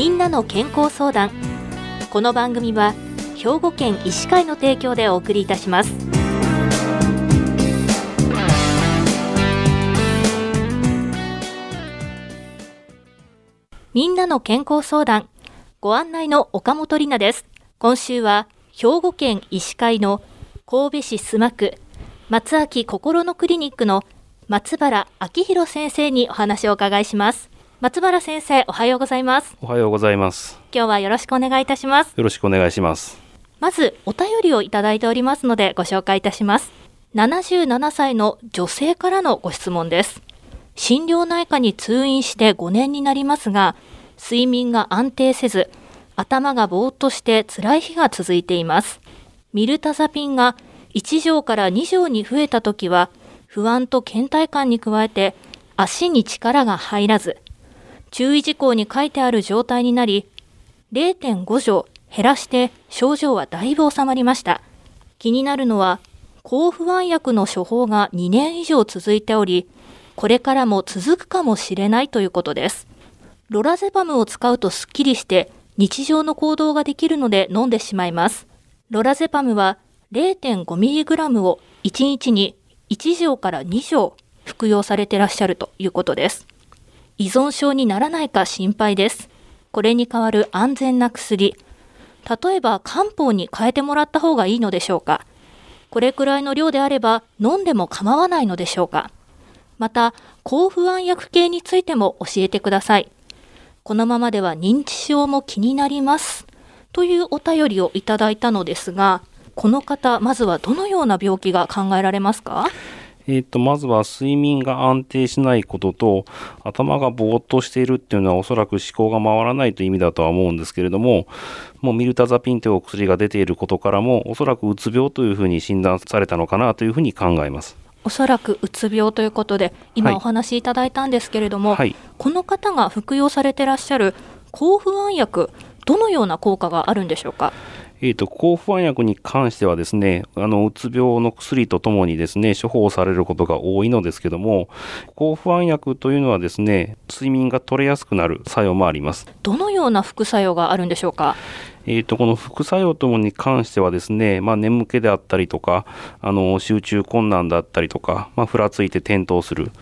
みんなの健康相談。この番組は兵庫県医師会の提供でお送りいたします。みんなの健康相談。ご案内の岡本里奈です。今週は兵庫県医師会の神戸市須磨区松秋心のクリニックの松原明弘先生にお話をお伺いします。松原先生おはようございます。おはようございます。今日はよろしくお願いいたします。よろしくお願いします。まずお便りをいただいておりますのでご紹介いたします。77歳の女性からのご質問です。心療内科に通院して5年になりますが睡眠が安定せず頭がぼーっとして辛い日が続いています。ミルタザピンが1錠から2錠に増えた時は不安と倦怠感に加えて足に力が入らず注意事項に書いてある状態になり、0.5錠減らして症状はだいぶ収まりました。気になるのは、抗不安薬の処方が2年以上続いており、これからも続くかもしれないということです。ロラゼパムを使うとスッキリして日常の行動ができるので飲んでしまいます。ロラゼパムは 0.5mg を1日に1錠から2錠服用されてらっしゃるということです。依存症にならないか心配です。これに代わる安全な薬、例えば漢方に変えてもらった方がいいのでしょうかこれくらいの量であれば飲んでも構わないのでしょうかまた、抗不安薬系についても教えてください。このままでは認知症も気になります。というお便りをいただいたのですが、この方、まずはどのような病気が考えられますか？えーと、まずは睡眠が安定しないことと頭がぼーっとしているっていうのはおそらく思考が回らないという意味だとは思うんですけれどももうミルタザピンというお薬が出ていることからもおそらくうつ病というふうに診断されたのかなというふうに考えます。おそらくうつ病ということで今お話しいただいたんですけれども、はい、この方が服用されてらっしゃる抗不安薬どのような効果があるんでしょうか？えーと、抗不安薬に関してはですねあのうつ病の薬とともにですね処方されることが多いのですけども抗不安薬というのはですね睡眠が取れやすくなる作用もあります。どのような副作用があるんでしょうか？えーと、この副作用ともに関してはですね、まあ、眠気であったりとかあの集中困難だったりとか、まあ、ふらついて転倒する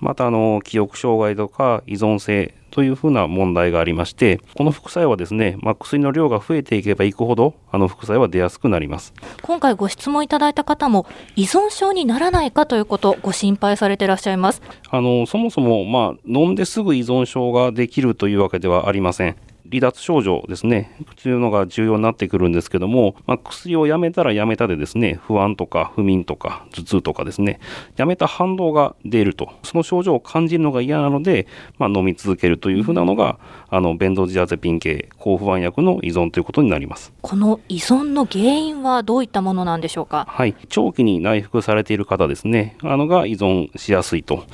またあの記憶障害とか依存性というふうな問題がありまして、この副作用はですね、まあ、薬の量が増えていけばいくほど、あの副作用は出やすくなります。今回ご質問いただいた方も、依存症にならないかということ、ご心配されていらっしゃいます。あの、そもそも、まあ、飲んですぐ依存症ができるというわけではありません。離脱症状ですね、というのが重要になってくるんですけども、まあ、薬をやめたらやめたでですね、不安とか不眠とか頭痛とかですね、やめた反動が出ると、その症状を感じるのが嫌なので、まあ、飲み続けるというふうなのが、あの、ベンゾジアゼピン系抗不安薬の依存ということになります。この依存の原因はどういったものなんでしょうか？はい。長期に内服されている方ですね、あのが依存しやすいと。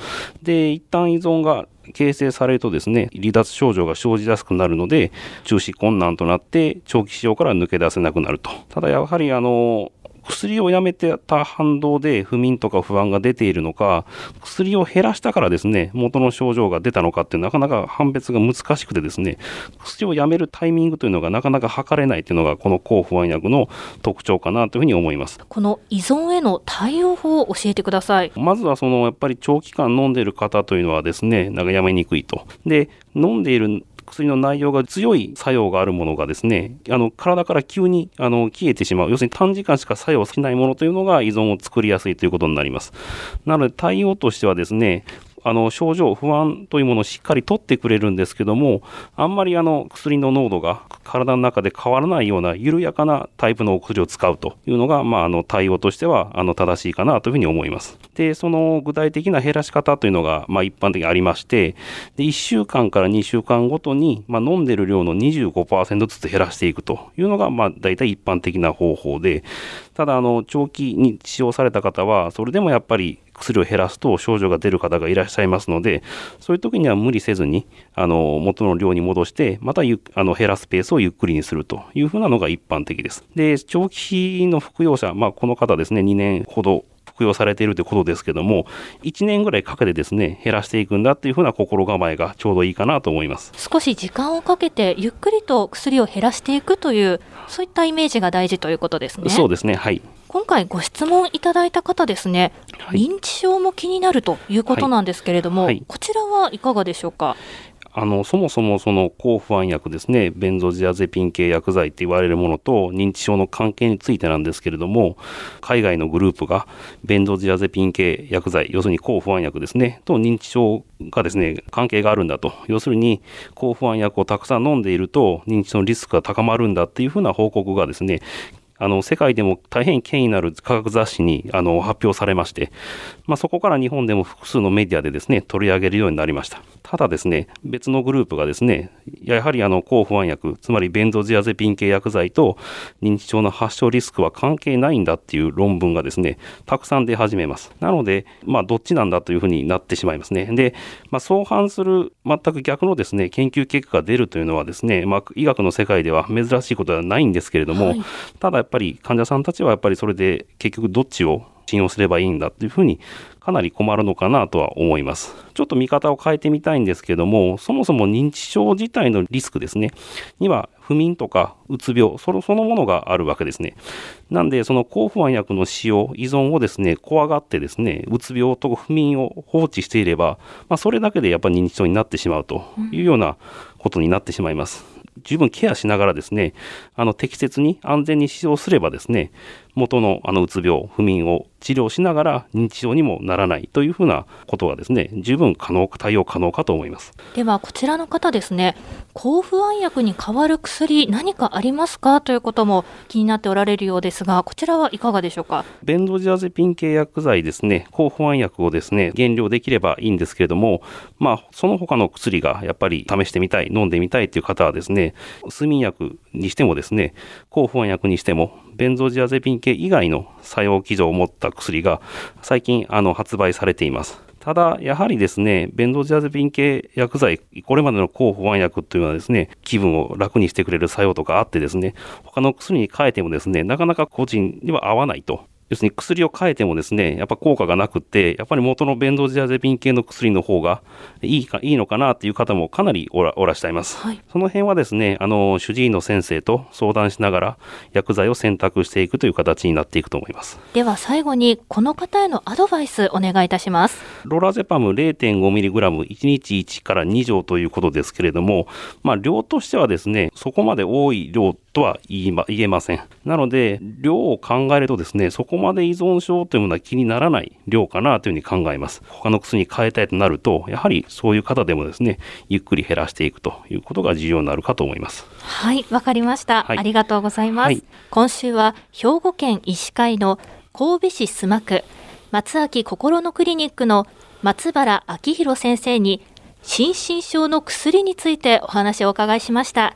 で、一旦依存が形成されるとですね、離脱症状が生じやすくなるので、中止困難となって長期使用から抜け出せなくなると。ただやはりあの、薬をやめてた反動で不眠とか不安が出ているのか、薬を減らしたからですね、元の症状が出たのかってなかなか判別が難しくてですね、薬をやめるタイミングというのがなかなか測れないというのがこの抗不安薬の特徴かなというふうに思います。この依存への対応法を教えてください。まずはそのやっぱり長期間飲んでいる方というのはですね、なんかやめにくいと。で、飲んでいる薬の内容が強い作用があるものがですね、あの体から急にあの消えてしまう、要するに短時間しか作用しないものというのが依存を作りやすいということになります。なので対応としてはですね、あの症状、不安というものをしっかり取ってくれるんですけども、あんまりあの薬の濃度が体の中で変わらないような緩やかなタイプのお薬を使うというのが、まあ、あの対応としてはあの正しいかなというふうに思います。で、その具体的な減らし方というのが、まあ、一般的にありまして、で1週間から2週間ごとに、まあ、飲んでる量の25%ずつ減らしていくというのが、まあ、大体一般的な方法で、ただあの長期に使用された方はそれでもやっぱり薬を減らすと症状が出る方がいらっしゃいますのでそういう時には無理せずにあの元の量に戻してまたゆあの減らすペースをゆっくりにするというふうなのが一般的です。で長期の服用者、まあ、この方ですね2年ほど服用されているということですけども1年ぐらいかけてですね減らしていくんだっていうふうな心構えがちょうどいいかなと思います。少し時間をかけてゆっくりと薬を減らしていくというそういったイメージが大事ということですね。そうですねはい今回ご質問いただいた方ですね、はい、認知症も気になるということなんですけれども、はい。はい、こちらはいかがでしょうか？あのそもそもその抗不安薬ですねベンゾジアゼピン系薬剤って言われるものと認知症の関係についてなんですけれども海外のグループがベンゾジアゼピン系薬剤要するに抗不安薬ですねと認知症がですね関係があるんだと。要するに抗不安薬をたくさん飲んでいると認知症のリスクが高まるんだっていうふうな報告がですねあの世界でも大変権威のある科学雑誌にあの発表されまして、まあ、そこから日本でも複数のメディアでですね取り上げるようになりました。ただですね、別のグループがですね、やはりあの抗不安薬、つまりベンゾジアゼピン系薬剤と認知症の発症リスクは関係ないんだっていう論文がですね、たくさん出始めます。なので、まあ、どっちなんだというふうになってしまいますね。で、まあ、相反する全く逆のですね、研究結果が出るというのはですね、まあ、医学の世界では珍しいことではないんですけれども、はい、ただやっぱり患者さんたちはやっぱりそれで結局どっちを信用すればいいんだっていうふうにかなり困るのかなとは思います。ちょっと見方を変えてみたいんですけども、そもそも認知症自体のリスクですね、には不眠とかうつ病その、そのものがあるわけですね。なんで、その抗不安薬の使用、依存をですね、怖がってですね、うつ病と不眠を放置していれば、まあ、それだけでやっぱり認知症になってしまうというようなことになってしまいます。十分ケアしながらですね、あの適切に安全に使用すればですね、元のあのうつ病、不眠を治療しながら認知症にもならないというふうなことはですね、十分可能、対応可能かと思います。では、こちらの方ですね、抗不安薬に代わる薬、何かありますかということも気になっておられるようですが、こちらはいかがでしょうか？ベンドジアゼピン系薬剤ですね、抗不安薬をですね、減量できればいいんですけれども、まあ、その他の薬がやっぱり試してみたい、飲んでみたいという方はですね、睡眠薬にしてもですね、抗不安薬にしても、ベンゾジアゼピン系以外の作用機能を持った薬が最近あの発売されています。ただ、やはりですね、ベンドジアゼピン系薬剤、これまでの抗不安薬というのはですね、気分を楽にしてくれる作用とかあってですね、他の薬に変えてもですね、なかなか個人には合わないと要するに薬を変えてもですね、やっぱ効果がなくて、やっぱり元のベンドジアゼピン系の薬の方がいいか、いいのかなっていう方もかなりおらおらしゃいます。はい、その辺はですね、あの、主治医の先生と相談しながら薬剤を選択していくという形になっていくと思います。では最後に、この方へのアドバイスお願いいたします。ロラゼパム 0.5mg、1日1から2錠ということですけれども、まあ、量としてはですね、そこまで多い量とは言いま言えません。なので、量を考えるとですね、そこまで依存症というものは気にならない量かなというふうに考えます。他の薬に変えたいとなると、やはりそういう方でもですね、ゆっくり減らしていくということが重要になるかと思います。はい、わかりました、はい、ありがとうございます。はい、今週は兵庫県医師会の神戸市須磨区松明心のクリニックの松原明弘先生に心身症の薬についてお話をお伺いしました。